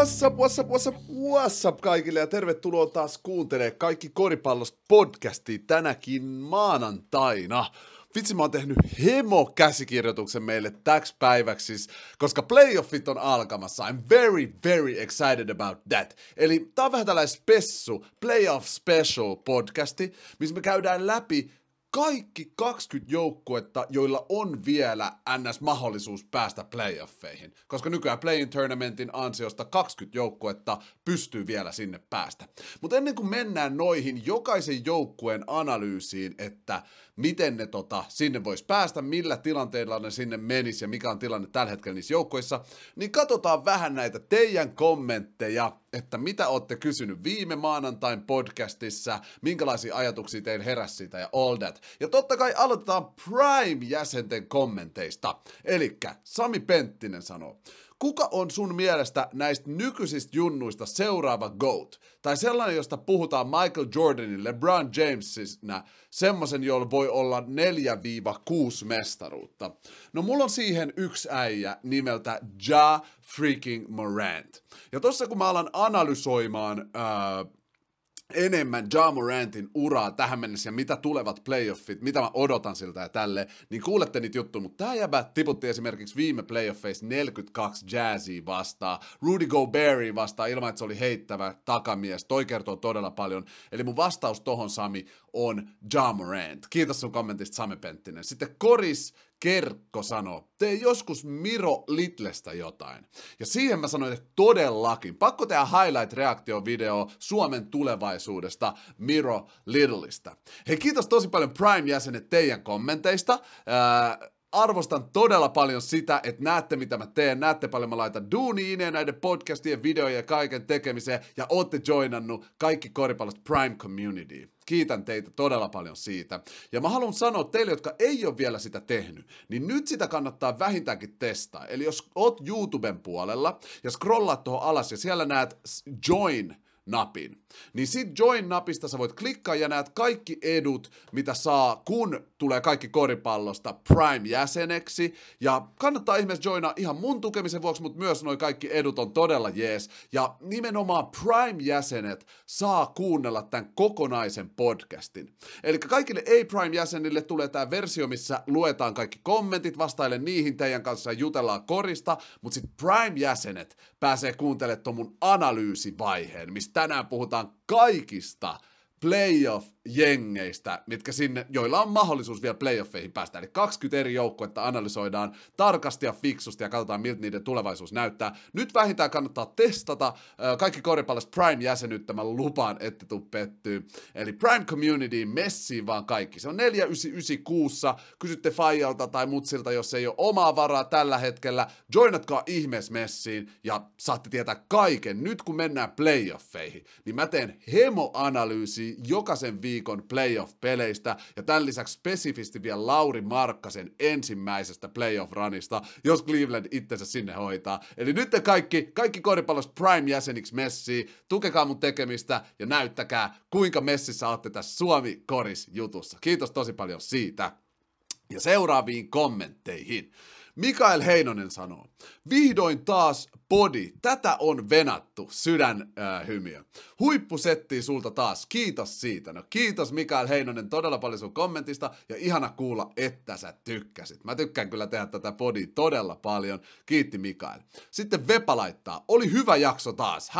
What's up, what's up, what's up, what's up kaikille ja tervetuloa taas kuuntelemaan Kaikki koripallosta podcastia tänäkin maanantaina. Vitsi, mä oon tehnyt hemo-käsikirjoituksen meille täksi päiväksi, siis, koska playoffit on alkamassa. I'm very, very excited about that. Eli tää on vähän tällainen spessu, playoff special podcasti, missä me käydään läpi kaikki 20 joukkuetta, joilla on vielä NS-mahdollisuus päästä playoffeihin. Koska nykyään play tournamentin ansiosta 20 joukkuetta pystyy vielä sinne päästä. Mutta ennen kuin mennään noihin jokaisen joukkueen analyysiin, että miten ne tota, sinne voisi päästä, millä tilanteilla ne sinne menisi ja mikä on tilanne tällä hetkellä niissä joukkoissa, niin katsotaan vähän näitä teidän kommentteja, että mitä olette kysynyt viime maanantain podcastissa, minkälaisia ajatuksia teillä heräsi siitä ja all that. Ja totta kai aloitetaan Prime-jäsenten kommenteista. Elikkä Sami Penttinen sanoo, kuka on sun mielestä näistä nykyisistä junnuista seuraava GOAT? Tai sellainen, josta puhutaan Michael Jordanin, LeBron Jamesina, semmoisen, jolla voi olla 4-6 mestaruutta. No mulla on siihen yksi äijä nimeltä Ja freaking Morant. Ja tossa kun mä alan analysoimaan ää, enemmän Ja Morantin uraa tähän mennessä ja mitä tulevat playoffit, mitä mä odotan siltä ja tälle, niin kuulette niitä juttuja, mutta tämä jäbä tiputti esimerkiksi viime playoffeissa 42 Jazzy vastaan, Rudy Gobert vastaan ilman, että se oli heittävä takamies, toi kertoo todella paljon, eli mun vastaus tohon Sami on Ja Morant. Kiitos sun kommentista Sami Penttinen. Sitten Koris Kerkko sanoo, tee joskus Miro Litlestä jotain. Ja siihen mä sanoin, että todellakin. Pakko tehdä highlight-reaktio-video Suomen tulevaisuudesta Miro Littleista. Hei, kiitos tosi paljon Prime-jäsenet teidän kommenteista. Ää, arvostan todella paljon sitä, että näette mitä mä teen, näette paljon mä laitan duuniin näiden podcastien, videojen ja kaiken tekemiseen, ja ootte joinannut kaikki koripallosta Prime Community. Kiitän teitä todella paljon siitä. Ja mä haluan sanoa teille, jotka ei ole vielä sitä tehnyt, niin nyt sitä kannattaa vähintäänkin testaa. Eli jos oot YouTuben puolella ja scrollaat tuohon alas ja siellä näet join, napin. Niin sit Join-napista sä voit klikkaa ja näet kaikki edut, mitä saa, kun tulee kaikki koripallosta Prime-jäseneksi. Ja kannattaa ihmeessä joina ihan mun tukemisen vuoksi, mutta myös noin kaikki edut on todella jees. Ja nimenomaan Prime-jäsenet saa kuunnella tämän kokonaisen podcastin. Eli kaikille ei-Prime-jäsenille tulee tämä versio, missä luetaan kaikki kommentit, vastailen niihin teidän kanssa ja jutellaan korista, mutta sitten Prime-jäsenet pääsee kuuntelemaan tuon mun analyysivaiheen, mistä tänään puhutaan kaikista playoff-jengeistä, mitkä sinne, joilla on mahdollisuus vielä playoffeihin päästä. Eli 20 eri joukkuetta analysoidaan tarkasti ja fiksusti ja katsotaan, miltä niiden tulevaisuus näyttää. Nyt vähintään kannattaa testata kaikki koripallosta Prime-jäsenyyttä, mä lupaan, että tuu pettyy. Eli Prime Community, messiin vaan kaikki. Se on 4996, kysytte Fajalta tai Mutsilta, jos ei ole omaa varaa tällä hetkellä. Joinatkaa ihmees messiin ja saatte tietää kaiken. Nyt kun mennään playoffeihin, niin mä teen hemo-analyysi jokaisen viikon playoff-peleistä ja tämän lisäksi spesifisti vielä Lauri Markkasen ensimmäisestä playoff-ranista, jos Cleveland itsensä sinne hoitaa. Eli nyt te kaikki, kaikki koripallosta Prime-jäseniksi messiin, tukekaa mun tekemistä ja näyttäkää, kuinka messissä olette tässä Suomi-koris-jutussa. Kiitos tosi paljon siitä. Ja seuraaviin kommentteihin. Mikael Heinonen sanoo, vihdoin taas podi, tätä on venattu, sydänhymiö. Äh, Huippusetti sulta taas, kiitos siitä. No kiitos Mikael Heinonen todella paljon sun kommentista ja ihana kuulla, että sä tykkäsit. Mä tykkään kyllä tehdä tätä podia todella paljon, kiitti Mikael. Sitten Vepa laittaa, oli hyvä jakso taas, 100%,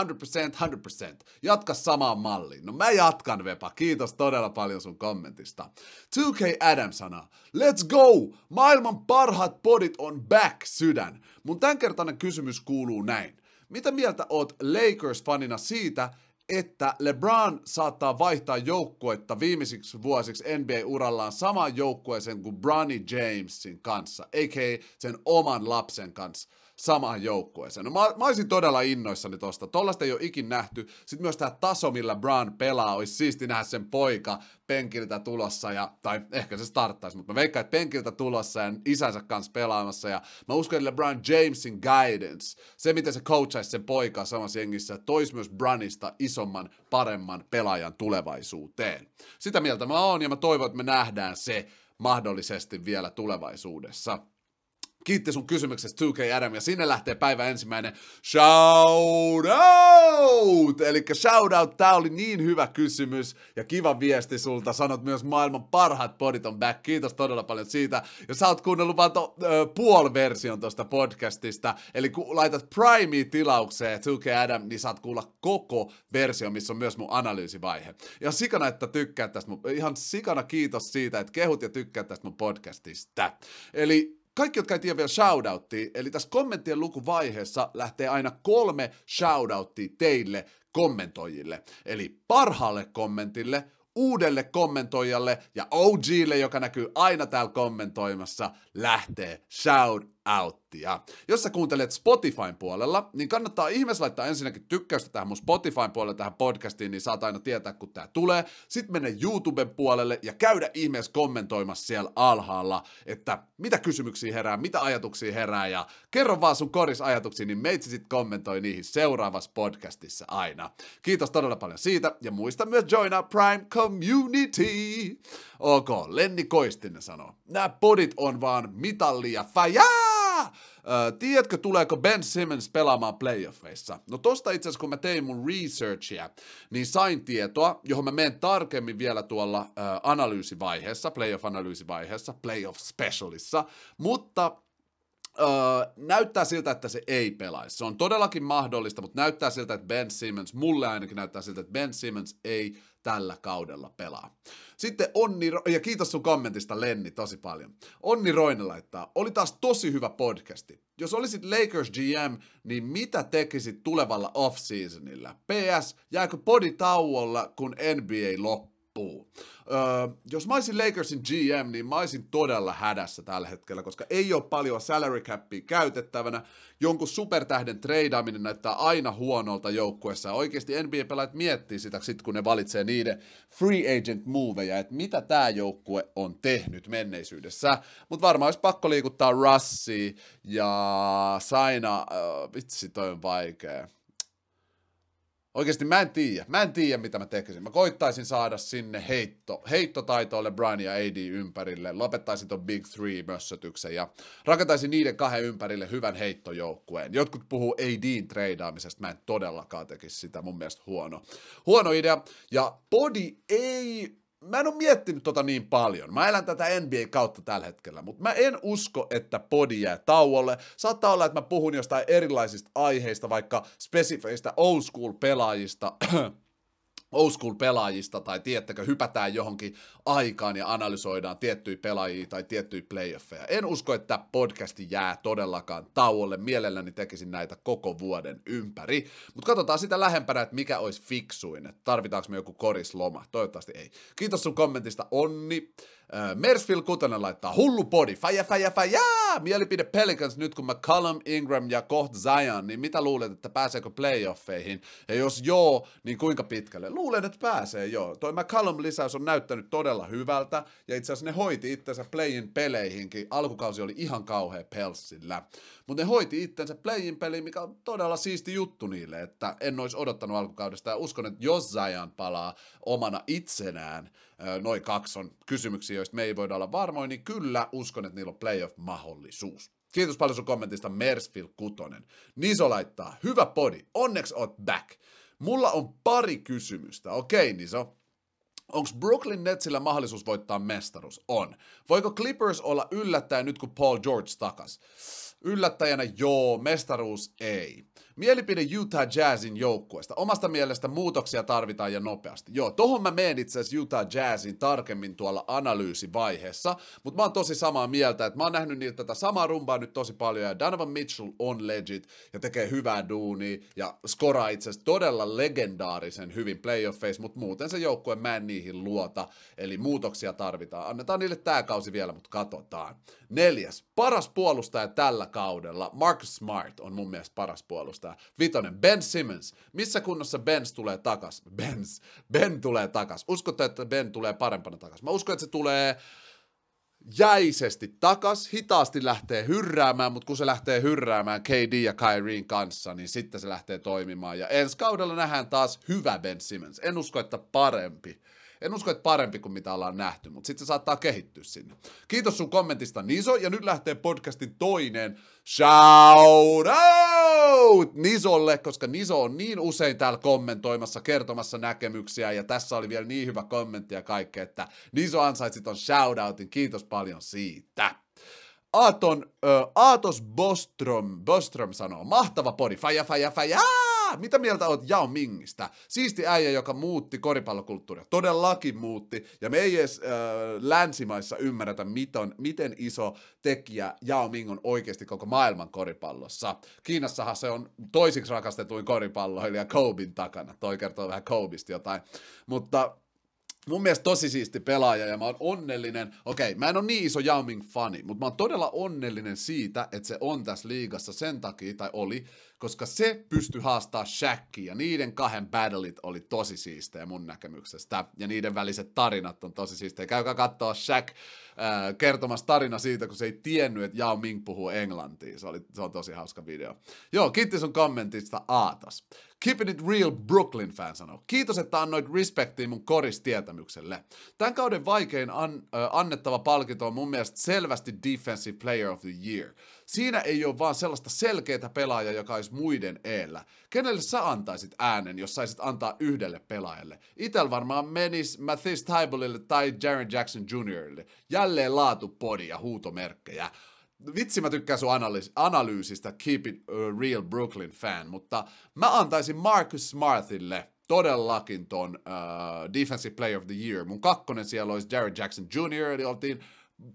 100%, jatka samaan malliin. No mä jatkan Vepa, kiitos todella paljon sun kommentista. 2K Adam sanoo, let's go, maailman parhaat podit on back, sydän. Mun tämänkertainen kysymys kuuluu näin. Mitä mieltä oot Lakers-fanina siitä, että LeBron saattaa vaihtaa joukkuetta viimeisiksi vuosiksi NBA-urallaan samaan joukkueeseen kuin Bronny Jamesin kanssa, a.k.a. sen oman lapsen kanssa samaan joukkueeseen. No mä, mä olisin todella innoissani tosta. Tollasta ei ole ikin nähty. Sitten myös tämä taso, millä Brown pelaa, olisi siisti nähdä sen poika penkiltä tulossa, ja, tai ehkä se starttaisi, mutta mä veikkaan, että penkiltä tulossa ja isänsä kanssa pelaamassa, ja mä uskon, että LeBron Jamesin guidance, se miten se coachaisi sen poikaa samassa jengissä, toisi myös Brunista isomman, paremman pelaajan tulevaisuuteen. Sitä mieltä mä oon, ja mä toivon, että me nähdään se mahdollisesti vielä tulevaisuudessa. Kiitti sun kysymyksestä 2K Adam, ja sinne lähtee päivä ensimmäinen shout out! Eli shout out, tää oli niin hyvä kysymys, ja kiva viesti sulta, sanot myös maailman parhaat podit on back, kiitos todella paljon siitä, ja sä oot kuunnellut vaan to, ö, puoliversion tosta podcastista, eli kun laitat Prime tilaukseen 2K Adam, niin saat kuulla koko versio, missä on myös mun analyysivaihe. Ja sikana, että tykkäät tästä mun, ihan sikana kiitos siitä, että kehut ja tykkäät tästä mun podcastista. Eli kaikki, jotka ei tiedä vielä shoutouttia, eli tässä kommenttien lukuvaiheessa lähtee aina kolme shoutouttia teille kommentoijille. Eli parhaalle kommentille, uudelle kommentoijalle ja OGlle, joka näkyy aina täällä kommentoimassa, lähtee shout outtia. Jos sä kuuntelet Spotifyn puolella, niin kannattaa ihmeessä laittaa ensinnäkin tykkäystä tähän mun Spotifyn puolelle tähän podcastiin, niin saat aina tietää, kun tää tulee. Sitten mennä YouTuben puolelle ja käydä ihmeessä kommentoimassa siellä alhaalla, että mitä kysymyksiä herää, mitä ajatuksia herää ja kerro vaan sun koris ajatuksia, niin meitsi sit kommentoi niihin seuraavassa podcastissa aina. Kiitos todella paljon siitä ja muista myös joina Prime Community. Ok, Lenni Koistinen sanoo. Nämä podit on vaan mitallia fajaa! Öö, tiedätkö, tuleeko Ben Simmons pelaamaan playoffeissa? No tosta itse asiassa, kun mä tein mun researchia, niin sain tietoa, johon mä menen tarkemmin vielä tuolla öö, analyysivaiheessa, playoff-analyysivaiheessa, playoff specialissa, mutta Öö, näyttää siltä, että se ei pelaisi. Se on todellakin mahdollista, mutta näyttää siltä, että Ben Simmons, mulle ainakin näyttää siltä, että Ben Simmons ei tällä kaudella pelaa. Sitten Onni, ja kiitos sun kommentista Lenni tosi paljon. Onni Roine laittaa, oli taas tosi hyvä podcasti. Jos olisit Lakers GM, niin mitä tekisit tulevalla off-seasonilla? PS, jääkö podi tauolla, kun NBA loppuu? Loppuu. Öö, jos mä olisin Lakersin GM, niin mä olisin todella hädässä tällä hetkellä, koska ei ole paljon salary capia käytettävänä. Jonkun supertähden treidaaminen näyttää aina huonolta joukkuessa. Oikeasti NBA-pelaajat miettii sitä sit, kun ne valitsee niiden free agent moveja, että mitä tämä joukkue on tehnyt menneisyydessä. Mutta varmaan olisi pakko liikuttaa Russia ja Saina, uh, vitsi toi on vaikea Oikeasti mä en tiedä. Mä en tiedä, mitä mä tekisin. Mä koittaisin saada sinne heitto, heittotaitoa LeBron ja AD ympärille, lopettaisin ton Big Three-mössötyksen ja rakentaisin niiden kahden ympärille hyvän heittojoukkueen. Jotkut puhuu ADin treidaamisesta, mä en todellakaan tekisi sitä, mun mielestä huono. Huono idea, ja Body ei mä en ole miettinyt tota niin paljon. Mä elän tätä NBA kautta tällä hetkellä, mutta mä en usko, että podi jää tauolle. Saattaa olla, että mä puhun jostain erilaisista aiheista, vaikka spesifeistä old school pelaajista, old school pelaajista, tai tiettäkö, hypätään johonkin aikaan ja analysoidaan tiettyjä pelaajia tai tiettyjä playoffeja. En usko, että podcasti jää todellakaan tauolle. Mielelläni tekisin näitä koko vuoden ympäri. Mutta katsotaan sitä lähempänä, että mikä olisi fiksuin. Tarvitaanko me joku korisloma? Toivottavasti ei. Kiitos sun kommentista, Onni. Äh, Mersfield Kutonen laittaa hullu podi, faja, faja, faja, mielipide Pelicans nyt kun McCallum, Ingram ja koht Zion, niin mitä luulet, että pääseekö playoffeihin? Ja jos joo, niin kuinka pitkälle? Luulen, että pääsee joo. Toi McCallum lisäys on näyttänyt todella hyvältä, ja itse asiassa ne hoiti itsensä playin peleihinkin. Alkukausi oli ihan kauhea Pelsillä. Mutta ne hoiti itsensä playin peliin, mikä on todella siisti juttu niille, että en olisi odottanut alkukaudesta, ja uskon, että jos Zion palaa omana itsenään, noin kaksi on kysymyksiä, joista me ei voida olla varmoin, niin kyllä uskon, että niillä on playoff-mahdollisuus. Kiitos paljon sun kommentista Mersfield Kutonen. Niso laittaa, hyvä podi, onneksi oot back. Mulla on pari kysymystä. Okei, Niso. Onko Brooklyn Netsillä mahdollisuus voittaa mestaruus? On. Voiko Clippers olla yllättäen nyt, kun Paul George takas? Yllättäjänä joo, mestaruus ei. Mielipide Utah Jazzin joukkueesta. Omasta mielestä muutoksia tarvitaan ja nopeasti. Joo, tohon mä menen itse asiassa Utah Jazzin tarkemmin tuolla analyysivaiheessa, mutta mä oon tosi samaa mieltä, että mä oon nähnyt niitä tätä samaa rumbaa nyt tosi paljon, ja Donovan Mitchell on legit, ja tekee hyvää duunia, ja skoraa itse asiassa todella legendaarisen hyvin playoffeissa, mutta muuten se joukkue mä en niihin luota, eli muutoksia tarvitaan. Annetaan niille tää kausi vielä, mutta katsotaan. Neljäs, paras puolustaja tällä kaudella, Marcus Smart on mun mielestä paras puolustaja. Vitonen, Ben Simmons. Missä kunnossa Benz tulee takas? Benz. Ben tulee takas. Uskotte, että Ben tulee parempana takas? Mä uskon, että se tulee jäisesti takas, hitaasti lähtee hyrräämään, mutta kun se lähtee hyrräämään KD ja Kyrien kanssa, niin sitten se lähtee toimimaan. Ja ensi kaudella nähdään taas hyvä Ben Simmons. En usko, että parempi. En usko, että parempi kuin mitä ollaan nähty, mutta sitten se saattaa kehittyä sinne. Kiitos sun kommentista Niso, ja nyt lähtee podcastin toinen shout out Nisolle, koska Niso on niin usein täällä kommentoimassa, kertomassa näkemyksiä, ja tässä oli vielä niin hyvä kommentti ja kaikkea, että Niso ansaitsi ton shoutoutin, kiitos paljon siitä. Aaton, ö, Aatos Bostrom, Bostrom sanoo, mahtava podi, faja, faja, faja, mitä mieltä oot Yao Mingistä? Siisti äijä, joka muutti koripallokulttuuria. Todellakin muutti. Ja me ei edes äh, länsimaissa ymmärretä, miten, miten iso tekijä Yao Ming on oikeasti koko maailman koripallossa. Kiinassahan se on toisiksi rakastetuin koripalloilija Kobin takana. Toi kertoo vähän Kobista jotain. Mutta mun mielestä tosi siisti pelaaja ja mä oon onnellinen, okei, mä en ole niin iso Yao Ming fani, mutta mä oon todella onnellinen siitä, että se on tässä liigassa sen takia, tai oli, koska se pystyi haastaa Shaqia, ja niiden kahden battlet oli tosi siistejä mun näkemyksestä, ja niiden väliset tarinat on tosi siistejä. Käykää katsoa Shaq äh, kertomassa tarina siitä, kun se ei tiennyt, että Yao Ming puhuu englantia. Se, oli, se on tosi hauska video. Joo, kiitti sun kommentista Aatas. Keeping it real Brooklyn fan sanoo. Kiitos, että annoit respektiin mun koristietämykselle. Tämän kauden vaikein an, äh, annettava palkinto on mun mielestä selvästi Defensive Player of the Year. Siinä ei ole vaan sellaista selkeää pelaajaa, joka olisi muiden eellä. Kenelle sä antaisit äänen, jos saisit antaa yhdelle pelaajalle? Itel varmaan menis Mathis Tybalille tai Jaren Jackson Jr.ille. Jälleen laatupodi ja huutomerkkejä vitsi mä tykkään sun analyys- analyysistä Keep It Real Brooklyn fan, mutta mä antaisin Marcus Smartille todellakin ton uh, Defensive Player of the Year. Mun kakkonen siellä olisi Jared Jackson Jr., eli oltiin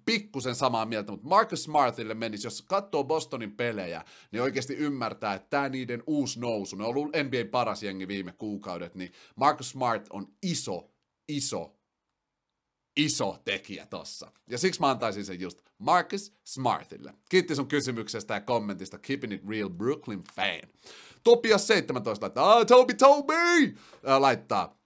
pikkusen samaa mieltä, mutta Marcus Smartille menisi, jos katsoo Bostonin pelejä, niin oikeasti ymmärtää, että tämä niiden uusi nousu, ne on ollut NBA paras jengi viime kuukaudet, niin Marcus Smart on iso, iso, iso tekijä tossa. Ja siksi mä antaisin sen just Marcus Smartille. Kiitti sun kysymyksestä ja kommentista. Keeping it real Brooklyn fan. Topias 17 laittaa, ah, Toby, Toby! Laittaa,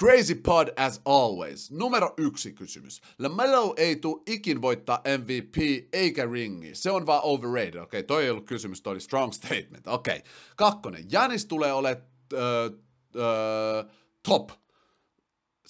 Crazy Pod as always. Numero yksi kysymys. LaMelo ei tule ikin voittaa MVP eikä ringi. Se on vaan overrated. Okei, okay, toi ei ollut kysymys, toi oli strong statement. Okei. Okay. Kakkonen. Janis tulee olemaan uh, uh, top.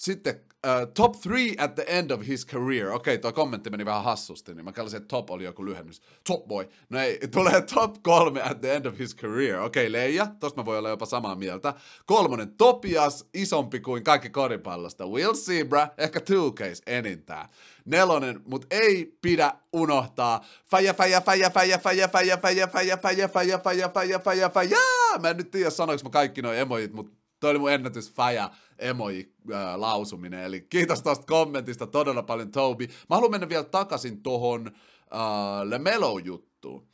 Sitten Uh, top three at the end of his career. Okei, okay, tuo kommentti meni vähän hassusti, niin mä kelasin, että top oli joku lyhennys. Top boy. No ei, tulee top kolme at the end of his career. Okei, okay, Leija, tosta mä voi olla jopa samaa mieltä. Kolmonen, Topias, isompi kuin kaikki koripallosta. We'll see, bra. Ehkä two case enintään. Nelonen, mut ei pidä unohtaa. Faja, faja, faja, faja, faja, faja, faja, faja, faja, faja, faja, faja, faja, faja. Mä en nyt tiedä sanoinko mä kaikki noin emojit, mut oli mun ennätys faja emoji äh. Eli kiitos tuosta kommentista todella paljon Toby. Mä haluan mennä vielä takaisin tohon äh, LeMelo-juttuun.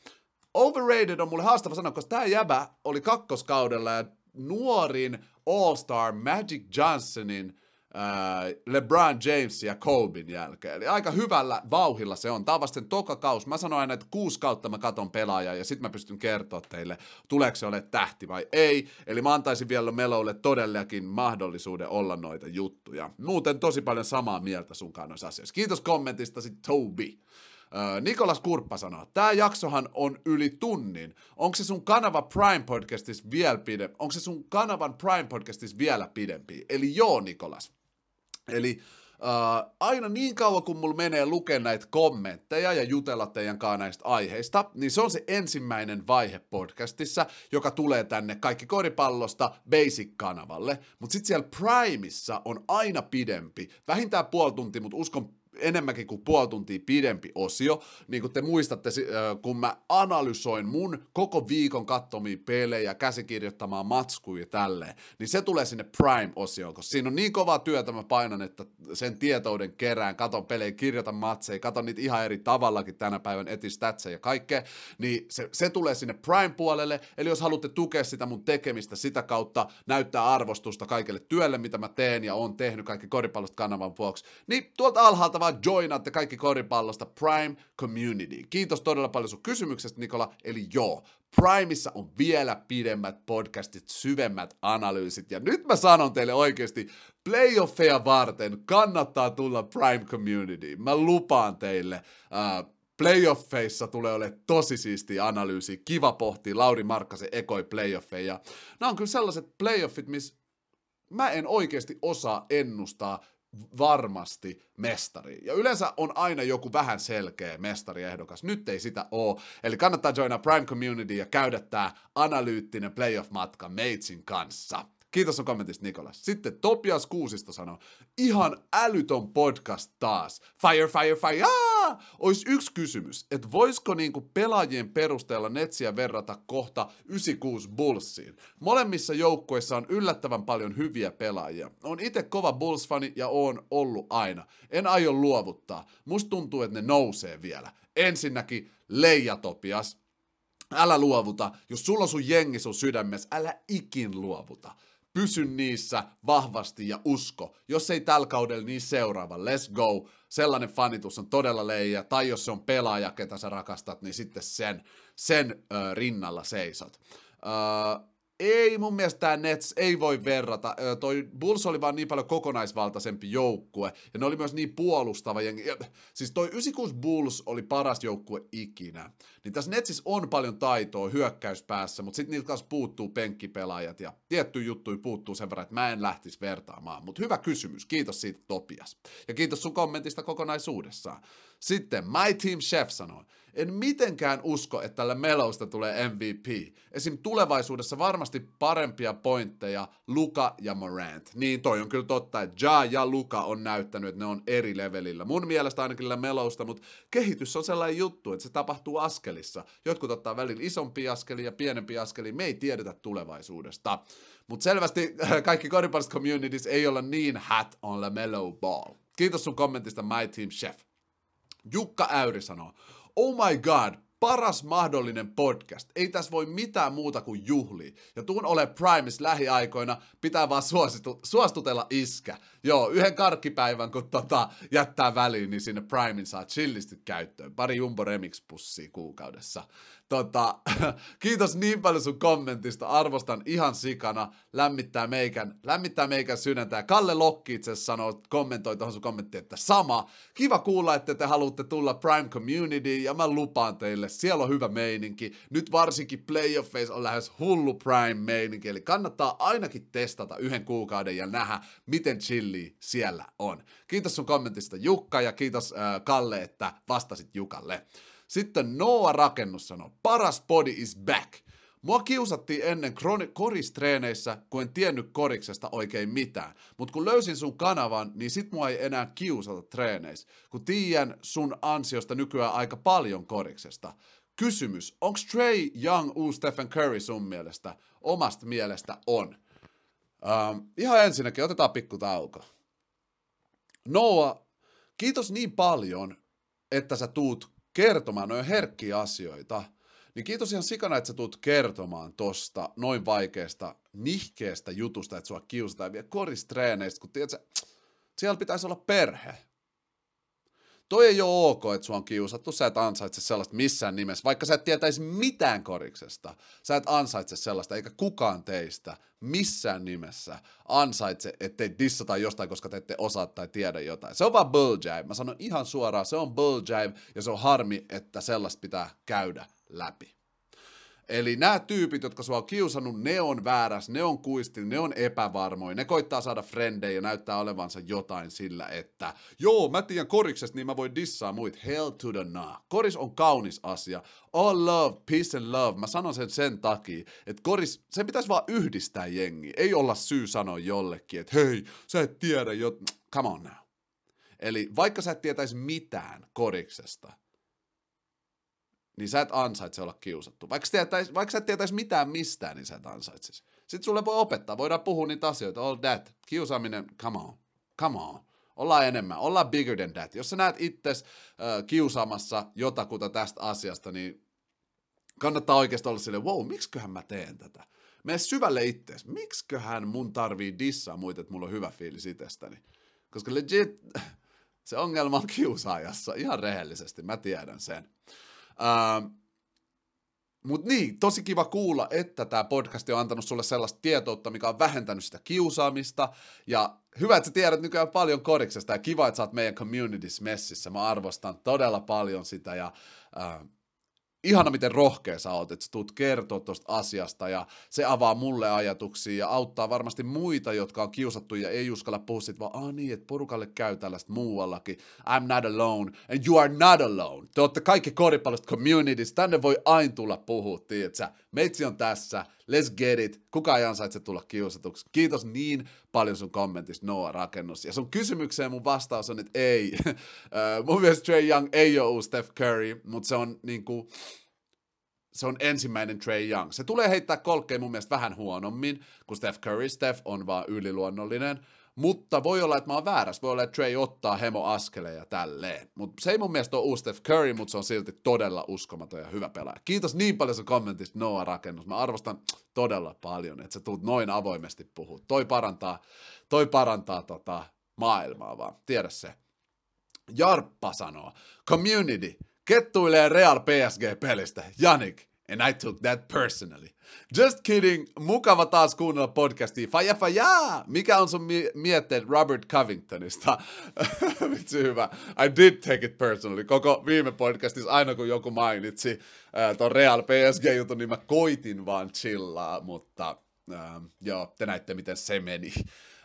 Overrated on mulle haastava sanoa, koska tämä jäbä oli kakkoskaudella ja nuorin All-Star Magic Johnsonin LeBron James ja Kobin jälkeen. Eli aika hyvällä vauhilla se on. Tämä on vasta toka kaus. Mä sanoin aina, että kuusi kautta mä katon pelaajaa ja sitten mä pystyn kertoa teille, tuleeko se ole tähti vai ei. Eli mä antaisin vielä Melolle todellakin mahdollisuuden olla noita juttuja. Muuten tosi paljon samaa mieltä sun kanssa asioissa. Kiitos kommentista sit Toby. Nikolas Kurppa sanoo, tämä jaksohan on yli tunnin. Onko se sun kanava Prime Podcastissa vielä pidempi? Onko se sun kanavan Prime Podcastissa vielä pidempi? Eli joo, Nikolas. Eli Uh, aina niin kauan kun mulla menee lukea näitä kommentteja ja jutella teidän kanssa näistä aiheista, niin se on se ensimmäinen vaihe podcastissa, joka tulee tänne kaikki koripallosta Basic-kanavalle. Mutta sitten siellä Primeissa on aina pidempi, vähintään puoli tuntia, mutta uskon enemmänkin kuin puoli tuntia pidempi osio. Niin kuin te muistatte, kun mä analysoin mun koko viikon kattomia pelejä, käsikirjoittamaan matskuja ja tälleen, niin se tulee sinne Prime-osioon, koska siinä on niin kovaa työtä mä painan, että sen tietouden kerään, katon pelejä, kirjoitan matseja, katon niitä ihan eri tavallakin tänä päivän, etin ja kaikkea, niin se, se tulee sinne Prime-puolelle, eli jos haluatte tukea sitä mun tekemistä sitä kautta, näyttää arvostusta kaikille työlle, mitä mä teen ja on tehnyt kaikki koripallosta kanavan vuoksi, niin tuolta alhaalta vaan joinaatte kaikki koripallosta Prime Community. Kiitos todella paljon sun kysymyksestä, Nikola. Eli joo, Primeissa on vielä pidemmät podcastit, syvemmät analyysit. Ja nyt mä sanon teille oikeasti, playoffeja varten kannattaa tulla Prime Community. Mä lupaan teille, uh, playoffeissa tulee olemaan tosi siisti analyysi, kiva pohtia Lauri Markkasen ekoi playoffeja. Nämä on kyllä sellaiset playoffit, missä mä en oikeasti osaa ennustaa varmasti mestari. Ja yleensä on aina joku vähän selkeä mestariehdokas. Nyt ei sitä oo. Eli kannattaa joina Prime Community ja käydä tää analyyttinen playoff-matka Meitsin kanssa. Kiitos sun kommentista, Nikolas. Sitten Topias Kuusisto sanoo, ihan älytön podcast taas. Fire, fire, fire, Ois yksi kysymys, että voisiko niinku pelaajien perusteella Netsiä verrata kohta 96 Bullsiin? Molemmissa joukkueissa on yllättävän paljon hyviä pelaajia. On itse kova Bulls-fani ja on ollut aina. En aio luovuttaa. Musta tuntuu, että ne nousee vielä. Ensinnäkin Leija Topias, älä luovuta. Jos sulla on sun jengi sun sydämessä, älä ikin luovuta pysy niissä vahvasti ja usko. Jos ei tällä kaudella, niin seuraava. Let's go. Sellainen fanitus on todella leija. Tai jos se on pelaaja, ketä sä rakastat, niin sitten sen, sen ö, rinnalla seisot. Ei mun mielestä tämä Nets ei voi verrata. Toi Bulls oli vaan niin paljon kokonaisvaltaisempi joukkue, ja ne oli myös niin puolustava jengi. Siis toi 96 Bulls oli paras joukkue ikinä. Niin tässä Netsissä on paljon taitoa hyökkäyspäässä, mutta sitten niiltä kanssa puuttuu penkkipelaajat, ja tietty juttu puuttuu sen verran, että mä en lähtisi vertaamaan. Mutta hyvä kysymys, kiitos siitä Topias. Ja kiitos sun kommentista kokonaisuudessaan. Sitten My Team Chef sanoi, en mitenkään usko, että tällä Melousta tulee MVP. Esim. tulevaisuudessa varmasti parempia pointteja Luka ja Morant. Niin toi on kyllä totta, että Ja ja Luka on näyttänyt, että ne on eri levelillä. Mun mielestä ainakin Melousta, mutta kehitys on sellainen juttu, että se tapahtuu askelissa. Jotkut ottaa välillä isompi askeli ja pienempi askeli. Me ei tiedetä tulevaisuudesta. Mutta selvästi kaikki koripallosta communities ei olla niin hat on the mellow ball. Kiitos sun kommentista, My Team Chef. Jukka Äyri sanoo, oh my god, paras mahdollinen podcast. Ei tässä voi mitään muuta kuin juhli. Ja tuun ole Primes lähiaikoina, pitää vaan suositu- suostutella iskä. Joo, yhden karkkipäivän, kun tota, jättää väliin, niin sinne Primein saa chillisti käyttöön. Pari Jumbo Remix-pussia kuukaudessa. Tota, kiitos niin paljon sun kommentista, arvostan ihan sikana, lämmittää meikän, lämmittää meikän sydäntä. Kalle Lokki itse sanoo, kommentoi tuohon sun kommenttiin, että sama. Kiva kuulla, että te haluatte tulla Prime Community, ja mä lupaan teille, siellä on hyvä meininki. Nyt varsinkin playoffeissa on lähes hullu Prime meininki, eli kannattaa ainakin testata yhden kuukauden ja nähdä, miten chilli siellä on. Kiitos sun kommentista Jukka, ja kiitos äh, Kalle, että vastasit Jukalle. Sitten Noah Rakennus sanoi, paras body is back. Mua kiusattiin ennen koristreeneissä, kun en tiennyt koriksesta oikein mitään. Mutta kun löysin sun kanavan, niin sit mua ei enää kiusata treeneissä. Kun tiedän sun ansiosta nykyään aika paljon koriksesta. Kysymys, onko Trey Young uusi Stephen Curry sun mielestä? Omasta mielestä on. Um, ihan ensinnäkin otetaan pikku tauko. Noah, kiitos niin paljon, että sä tuut kertomaan, noin herkkiä asioita, niin kiitos ihan sikana, että sä tulet kertomaan tosta noin vaikeasta, nihkeestä jutusta, että sua kiusataan vielä koristreeneistä, kun tiedät, siellä pitäisi olla perhe. Toi ei ole ok, että sua on kiusattu, sä et ansaitse sellaista missään nimessä, vaikka sä et tietäisi mitään koriksesta, sä et ansaitse sellaista, eikä kukaan teistä missään nimessä ansaitse, ettei dissata jostain, koska te ette osaa tai tiedä jotain. Se on vaan bull jive. Mä sanon ihan suoraan, se on bull jive, ja se on harmi, että sellaista pitää käydä läpi. Eli nämä tyypit, jotka sua on kiusannut, ne on väärässä, ne on kuistil, ne on epävarmoja, ne koittaa saada frendejä ja näyttää olevansa jotain sillä, että joo, mä tiedän koriksesta, niin mä voin dissaa muit. Hell to the nah. Koris on kaunis asia. All love, peace and love. Mä sanon sen sen takia, että koris, se pitäisi vaan yhdistää jengi. Ei olla syy sanoa jollekin, että hei, sä et tiedä jo... Come on now. Eli vaikka sä et tietäisi mitään koriksesta, niin sä et ansaitse olla kiusattu. Vaikka, tietäis, vaikka sä et tietäisi mitään mistään, niin sä et ansaitsisi. Sitten sulle voi opettaa, voidaan puhua niitä asioita, all that, kiusaaminen, come on, come on. Ollaan enemmän, ollaan bigger than that. Jos sä näet itses äh, kiusaamassa jotakuta tästä asiasta, niin kannattaa oikeasti olla silleen, wow, miksiköhän mä teen tätä? Mene syvälle ittees. Miksiköhän mun tarvii dissaa muita, että mulla on hyvä fiilis itsestäni? Koska legit, se ongelma on kiusaajassa, ihan rehellisesti, mä tiedän sen. Ähm, Mutta niin, tosi kiva kuulla, että tämä podcast on antanut sulle sellaista tietoutta, mikä on vähentänyt sitä kiusaamista. Ja hyvä, että sä tiedät nykyään paljon koriksesta ja kiva, että sä oot meidän communities messissä. Mä arvostan todella paljon sitä ja äh, ihana miten rohkea sä oot, että sä tuut kertoa tuosta asiasta ja se avaa mulle ajatuksia ja auttaa varmasti muita, jotka on kiusattu ja ei uskalla puhua sit vaan, ah niin, että porukalle käy tällaista muuallakin. I'm not alone and you are not alone. Te olette kaikki koripallosta communities, tänne voi aina tulla puhua, tiedätkö? Meitsi on tässä, let's get it. Kuka ei ansaitse tulla kiusatuksi. Kiitos niin paljon sun kommentista, Noah Rakennus. Ja sun kysymykseen mun vastaus on, että ei. mun mielestä Trey Young ei ole uusi Steph Curry, mutta se on niinku, se on ensimmäinen Trey Young. Se tulee heittää kolkkeen mun mielestä vähän huonommin kuin Steph Curry. Steph on vaan yliluonnollinen. Mutta voi olla, että mä oon väärässä. Voi olla, että Trey ottaa hemo askeleja tälleen. Mutta se ei mun mielestä ole uusi Steph Curry, mutta se on silti todella uskomaton ja hyvä pelaaja. Kiitos niin paljon sun kommentista Noah Rakennus. Mä arvostan todella paljon, että sä tuut noin avoimesti puhua. Toi parantaa, toi parantaa tota maailmaa vaan. Tiedä se. Jarppa sanoo, community, kettuilee Real PSG-pelistä. Janik, and I took that personally. Just kidding, mukava taas kuunnella podcastia. Faja faja! Mikä on sun mie- mietteet Robert Covingtonista? Vitsi hyvä. I did take it personally. Koko viime podcastissa aina kun joku mainitsi äh, ton Real PSG-jutun, niin mä koitin vaan chillaa, mutta äh, joo, te näitte miten se meni.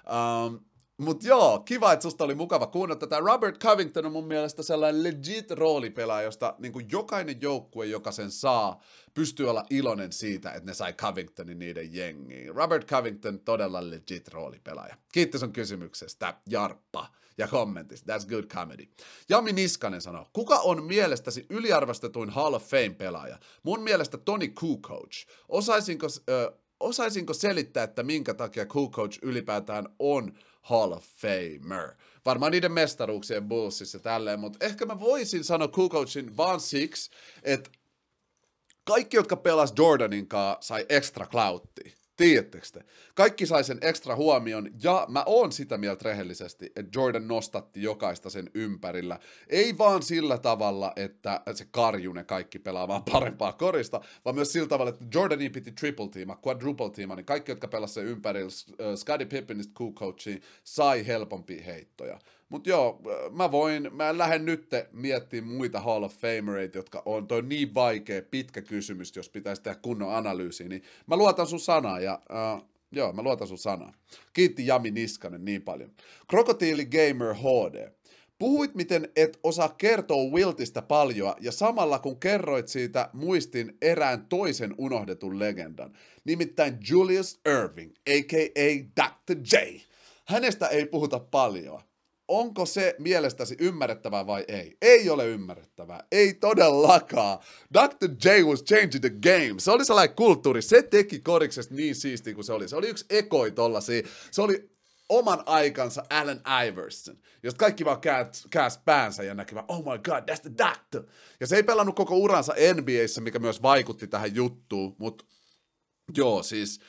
Um, mutta joo, kiva, että susta oli mukava kuunnella tätä. Robert Covington on mun mielestä sellainen legit roolipelaaja, josta niin kuin jokainen joukkue, joka sen saa, pystyy olla iloinen siitä, että ne sai Covingtonin niiden jengiin. Robert Covington, todella legit roolipelaaja. Kiitos sun kysymyksestä, Jarppa ja kommentista. That's good comedy. Jami Niskanen sanoo, kuka on mielestäsi yliarvostetuin Hall of Fame-pelaaja? Mun mielestä Tony Kukoc. Osaisinko, ö, osaisinko selittää, että minkä takia Kukoc ylipäätään on Hall of Famer. Varmaan niiden mestaruuksien bullsissa tälleen, mutta ehkä mä voisin sanoa Kukocin vaan siksi, että kaikki, jotka pelas Jordanin kanssa, sai extra clouttia. Tiedättekö te? Kaikki sai sen ekstra huomion, ja mä oon sitä mieltä rehellisesti, että Jordan nostatti jokaista sen ympärillä. Ei vaan sillä tavalla, että se karjune kaikki pelaamaan parempaa korista, vaan myös sillä tavalla, että Jordanin piti triple teama, quadruple teama, niin kaikki, jotka pelasivat sen ympärillä, uh, Scottie Pippinista Coachiin, sai helpompi heittoja. Mutta joo, mä voin, mä en lähde nyt miettimään muita Hall of Famereita, jotka on toi niin vaikea, pitkä kysymys, jos pitäisi tehdä kunnon analyysiä, niin mä luotan sun sanaa ja uh, joo, mä luotan sun sanaa. Kiitti Jami Niskanen niin paljon. Krokotiili Gamer HD. Puhuit, miten et osaa kertoa Wiltistä paljon, ja samalla kun kerroit siitä, muistin erään toisen unohdetun legendan, nimittäin Julius Irving, a.k.a. Dr. J. Hänestä ei puhuta paljon, onko se mielestäsi ymmärrettävää vai ei? Ei ole ymmärrettävää. Ei todellakaan. Dr. J was changing the game. Se oli sellainen kulttuuri. Se teki koriksesta niin siistiä kuin se oli. Se oli yksi ekoi tollasia. Se oli oman aikansa Allen Iverson, josta kaikki vaan kääs päänsä ja näkivät, oh my god, that's the doctor. Ja se ei pelannut koko uransa NBAssä, mikä myös vaikutti tähän juttuun, mutta joo, siis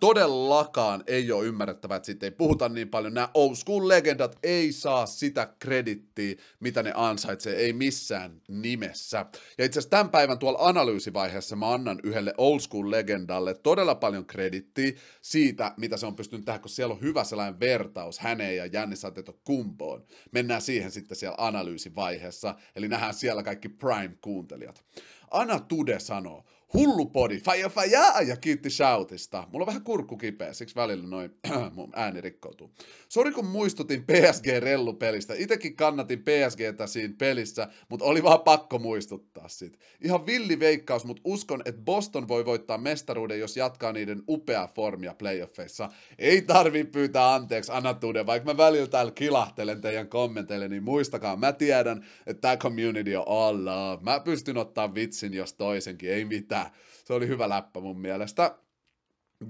todellakaan ei ole ymmärrettävää, että siitä ei puhuta niin paljon. Nämä old school legendat ei saa sitä kredittiä, mitä ne ansaitsee, ei missään nimessä. Ja itse asiassa tämän päivän tuolla analyysivaiheessa mä annan yhdelle old school legendalle todella paljon kredittiä siitä, mitä se on pystynyt tehdä, koska siellä on hyvä sellainen vertaus häneen ja Jännis kumpoon. Mennään siihen sitten siellä analyysivaiheessa, eli nähdään siellä kaikki prime-kuuntelijat. Ana Tude sanoo, Hullu podi, faja faja, ja kiitti shoutista. Mulla on vähän kurkku kipeä, siksi välillä noin mun ääni rikkoutuu. Sori kun muistutin PSG-rellupelistä. Itekin kannatin PSGtä siinä pelissä, mutta oli vaan pakko muistuttaa siitä. Ihan villi veikkaus, mutta uskon, että Boston voi voittaa mestaruuden, jos jatkaa niiden upea formia playoffeissa. Ei tarvi pyytää anteeksi Anatuuden, vaikka mä välillä täällä kilahtelen teidän kommenteille, niin muistakaa, mä tiedän, että tämä community on all love. Mä pystyn ottaa vitsin jos toisenkin, ei mitään se oli hyvä läppä mun mielestä.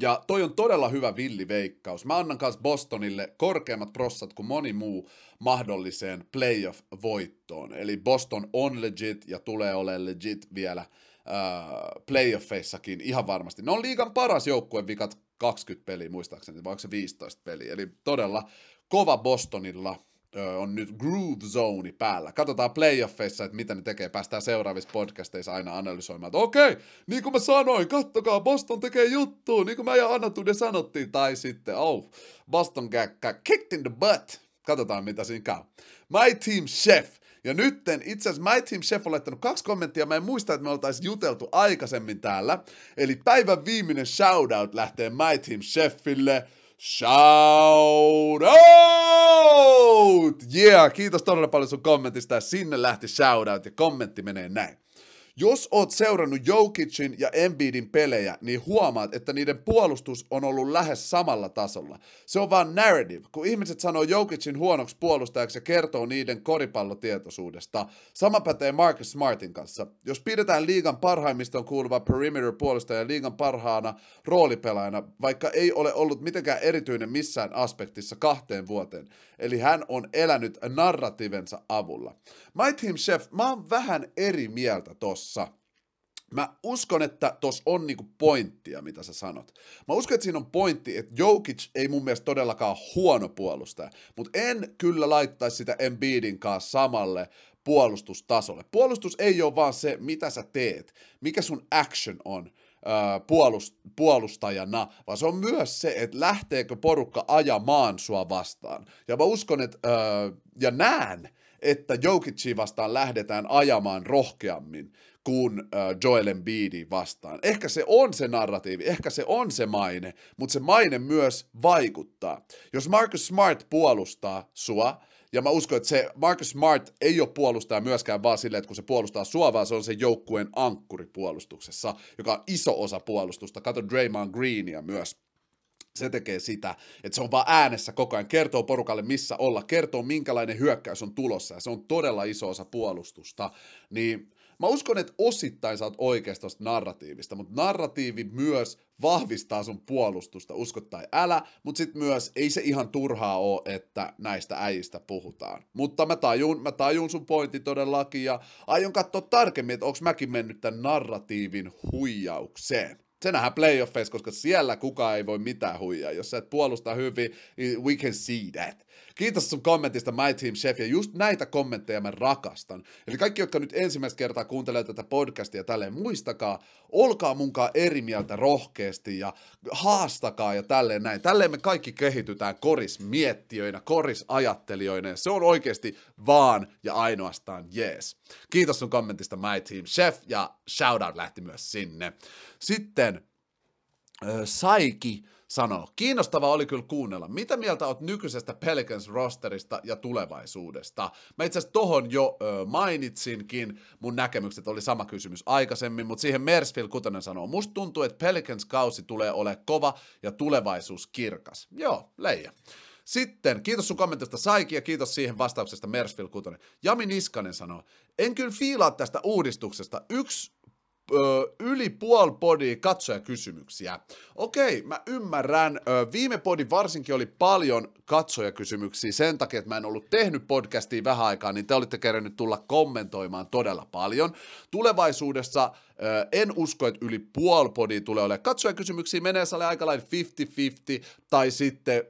Ja toi on todella hyvä villiveikkaus. Mä annan kanssa Bostonille korkeammat prossat kuin moni muu mahdolliseen playoff-voittoon. Eli Boston on legit ja tulee olemaan legit vielä äh, playoffeissakin ihan varmasti. Ne on liigan paras joukkue vikat 20 peliä muistaakseni, vai onko se 15 peliä. Eli todella kova Bostonilla on nyt Groove Zone päällä. Katsotaan playoffeissa, että mitä ne tekee. Päästään seuraavissa podcasteissa aina analysoimaan, että okei, okay, niin kuin mä sanoin, kattokaa, Boston tekee juttua, niin kuin mä ja Anna Tude sanottiin. Tai sitten, oh, Boston got kicked in the butt. Katsotaan, mitä siinä käy. My Team Chef Ja nytten itse asiassa My Team Chef on laittanut kaksi kommenttia, mä en muista, että me oltaisiin juteltu aikaisemmin täällä. Eli päivän viimeinen shoutout lähtee My Team Chefille. Shout out! Yeah, kiitos todella paljon sun kommentista ja sinne lähti shoutout ja kommentti menee näin. Jos oot seurannut Jokicin ja Embiidin pelejä, niin huomaat, että niiden puolustus on ollut lähes samalla tasolla. Se on vaan narrative. Kun ihmiset sanoo Jokicin huonoksi puolustajaksi ja kertoo niiden koripallotietoisuudesta. Sama pätee Marcus Smartin kanssa. Jos pidetään liigan parhaimmiston kuuluva perimeter-puolustaja liigan parhaana roolipelaajana, vaikka ei ole ollut mitenkään erityinen missään aspektissa kahteen vuoteen. Eli hän on elänyt narratiivensa avulla. My Team Chef, mä oon vähän eri mieltä tossa. Mä uskon, että tos on niinku pointtia, mitä sä sanot. Mä uskon, että siinä on pointti, että Jokic ei mun mielestä todellakaan huono puolustaja, mutta en kyllä laittaisi sitä Embiidin kanssa samalle puolustustasolle. Puolustus ei ole vaan se, mitä sä teet, mikä sun action on puolust, puolustajana, vaan se on myös se, että lähteekö porukka ajamaan sua vastaan. Ja mä uskon, että, ja näen, että Jokicin vastaan lähdetään ajamaan rohkeammin kuin Joel Embiidin vastaan. Ehkä se on se narratiivi, ehkä se on se maine, mutta se maine myös vaikuttaa. Jos Marcus Smart puolustaa sua, ja mä uskon, että se Marcus Smart ei ole puolustaja myöskään vaan silleen, että kun se puolustaa sua, vaan se on se joukkueen ankkuri puolustuksessa, joka on iso osa puolustusta. Kato Draymond Greenia myös se tekee sitä, että se on vaan äänessä koko ajan, kertoo porukalle missä olla, kertoo minkälainen hyökkäys on tulossa, ja se on todella iso osa puolustusta, niin mä uskon, että osittain sä oot oikeasta narratiivista, mutta narratiivi myös vahvistaa sun puolustusta, uskot tai älä, mutta sitten myös ei se ihan turhaa ole, että näistä äijistä puhutaan. Mutta mä tajun, mä tajun sun pointti todellakin ja aion katsoa tarkemmin, että onko mäkin mennyt tämän narratiivin huijaukseen. Se nähdään playoffeissa, koska siellä kukaan ei voi mitään huijaa. Jos sä et puolusta hyvin, niin we can see that. Kiitos sun kommentista My Team Chef, ja just näitä kommentteja mä rakastan. Eli kaikki, jotka nyt ensimmäistä kertaa kuuntelee tätä podcastia tälleen, muistakaa, olkaa munkaan eri mieltä rohkeasti ja haastakaa ja tälleen näin. Tälleen me kaikki kehitytään korismiettiöinä, korisajattelijoina, ja se on oikeasti vaan ja ainoastaan jees. Kiitos sun kommentista My Team Chef, ja shoutout lähti myös sinne. Sitten Saiki sanoo. Kiinnostavaa oli kyllä kuunnella. Mitä mieltä oot nykyisestä Pelicans rosterista ja tulevaisuudesta? Mä itse asiassa tohon jo ö, mainitsinkin, mun näkemykset oli sama kysymys aikaisemmin, mutta siihen Mersfield Kutonen sanoo, musta tuntuu, että Pelicans kausi tulee olemaan kova ja tulevaisuus kirkas. Joo, leija. Sitten, kiitos sun kommentista Saiki ja kiitos siihen vastauksesta Mersfield Kutonen. Jami Niskanen sanoo, en kyllä fiilaa tästä uudistuksesta. Yksi yli puol podi katsojakysymyksiä. Okei, mä ymmärrän. viime podi varsinkin oli paljon katsojakysymyksiä sen takia, että mä en ollut tehnyt podcastia vähän aikaa, niin te olitte kerännyt tulla kommentoimaan todella paljon. Tulevaisuudessa en usko, että yli puoli podia tulee olemaan. Katsojakysymyksiä menee sille aika lailla 50-50 tai sitten 40-60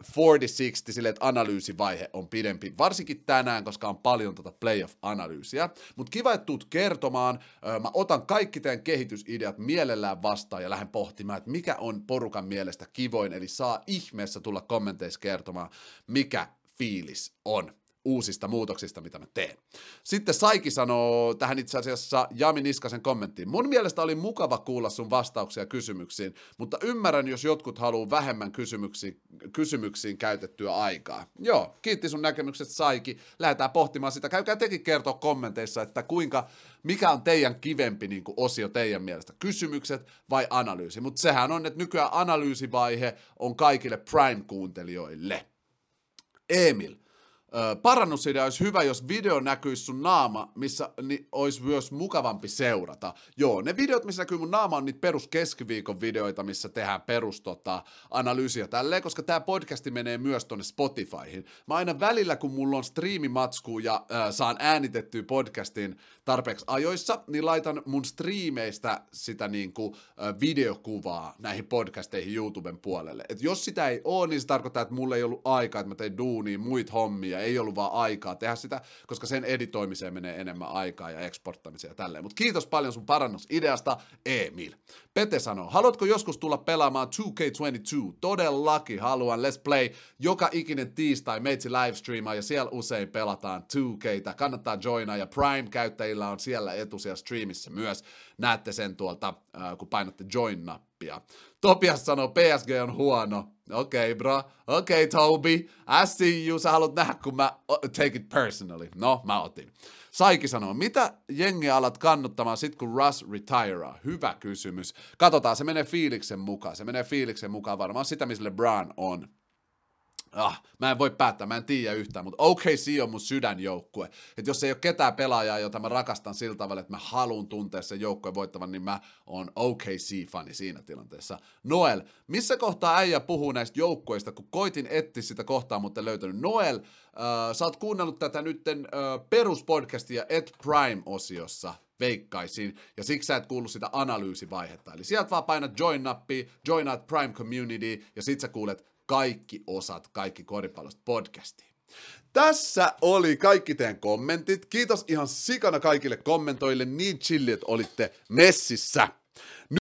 sille, että analyysivaihe on pidempi. Varsinkin tänään, koska on paljon tota playoff-analyysiä. Mutta kiva, että tuut kertomaan. Mä otan kaikki teidän kehitysideat mielellään vastaan ja lähden pohtimaan, että mikä on porukan mielestä kivoin. Eli saa ihmeessä tulla kommenteissa kertomaan, mikä fiilis on uusista muutoksista, mitä mä teen. Sitten Saiki sanoo tähän itse asiassa Jami Niskasen kommenttiin. Mun mielestä oli mukava kuulla sun vastauksia kysymyksiin, mutta ymmärrän, jos jotkut haluaa vähemmän kysymyksiin, kysymyksiin käytettyä aikaa. Joo, kiitti sun näkemykset Saiki. Lähdetään pohtimaan sitä. Käykää tekin kertoa kommenteissa, että kuinka, mikä on teidän kivempi niin kuin osio teidän mielestä, kysymykset vai analyysi. Mutta sehän on, että nykyään analyysivaihe on kaikille Prime-kuuntelijoille. Emil, parannusidea olisi hyvä, jos video näkyisi sun naama, missä niin olisi myös mukavampi seurata. Joo, ne videot, missä näkyy mun naama, on niitä perus keskiviikon videoita, missä tehdään perus tota, analyysiä tälleen, koska tämä podcasti menee myös tonne Spotifyhin. Mä aina välillä, kun mulla on striimimatsku ja äh, saan äänitettyä podcastin tarpeeksi ajoissa, niin laitan mun striimeistä sitä niin kuin, videokuvaa näihin podcasteihin YouTuben puolelle. Et jos sitä ei ole, niin se tarkoittaa, että mulla ei ollut aikaa, että mä tein duunia, muit hommia, ei ollut vaan aikaa tehdä sitä, koska sen editoimiseen menee enemmän aikaa ja eksporttamiseen ja tälleen. Mutta kiitos paljon sun parannusideasta, Emil. Pete sanoo, haluatko joskus tulla pelaamaan 2K22? Todellakin haluan, let's play. Joka ikinen tiistai meitsi livestreamaa ja siellä usein pelataan 2Ktä. Kannattaa joinaa ja Prime-käyttäjillä on siellä etusia streamissä myös. Näette sen tuolta, äh, kun painatte join-nappia. Topias sanoo, PSG on huono. Okei, okay, bro. Okei, okay, Toby. I see you. Sä haluat nähdä, kun mä take it personally. No, mä otin. Saiki sanoo, mitä jengi alat kannattamaan sit kun Russ retirea? Hyvä kysymys. Katsotaan, se menee fiiliksen mukaan. Se menee fiiliksen mukaan varmaan sitä, missä LeBron on. Ah, mä en voi päättää, mä en tiedä yhtään, mutta OKC on mun sydänjoukkue. Että jos ei ole ketään pelaajaa, jota mä rakastan sillä tavalla, että mä haluan tuntea sen joukkueen voittavan, niin mä oon OKC-fani siinä tilanteessa. Noel, missä kohtaa äijä puhuu näistä joukkueista, kun koitin etsiä sitä kohtaa, mutta en löytänyt. Noel, äh, sä oot kuunnellut tätä nytten äh, peruspodcastia Ed Prime-osiossa, veikkaisin, ja siksi sä et kuullut sitä analyysivaihetta. Eli sieltä vaan painat join-nappia, joinaat Prime Community, ja sit sä kuulet kaikki osat, kaikki koripallosta podcastiin. Tässä oli kaikki teidän kommentit. Kiitos ihan sikana kaikille kommentoille. Niin chilli, että olitte messissä.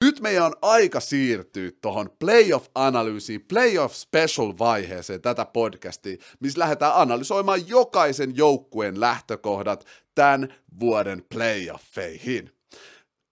Nyt meidän on aika siirtyä tuohon playoff-analyysiin, playoff special-vaiheeseen tätä podcastia, missä lähdetään analysoimaan jokaisen joukkueen lähtökohdat tämän vuoden playoffeihin.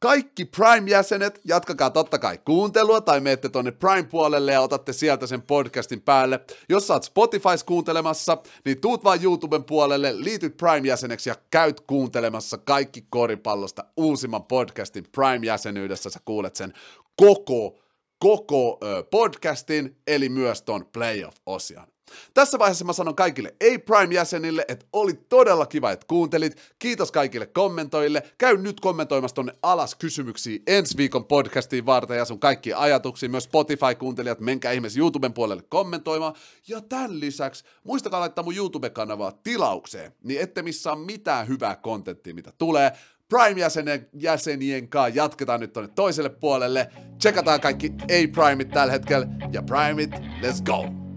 Kaikki Prime-jäsenet, jatkakaa totta kai kuuntelua tai menette tonne Prime-puolelle ja otatte sieltä sen podcastin päälle. Jos sä oot Spotifys kuuntelemassa, niin tuut vaan YouTuben puolelle, liityt Prime-jäseneksi ja käyt kuuntelemassa kaikki koripallosta uusimman podcastin Prime-jäsenyydessä. Sä kuulet sen koko, koko podcastin, eli myös ton playoff-osion. Tässä vaiheessa mä sanon kaikille ei-Prime-jäsenille, että oli todella kiva, että kuuntelit. Kiitos kaikille kommentoille. Käy nyt kommentoimassa tonne alas kysymyksiä ensi viikon podcastiin varten ja sun kaikki ajatuksia. Myös Spotify-kuuntelijat, menkää ihmeessä YouTuben puolelle kommentoimaan. Ja tämän lisäksi muistakaa laittaa mun YouTube-kanavaa tilaukseen, niin ette missaa mitään hyvää kontenttia, mitä tulee. Prime-jäsenien jäsenien kanssa jatketaan nyt tonne toiselle puolelle. Tsekataan kaikki ei-primeit tällä hetkellä ja primeit, let's go!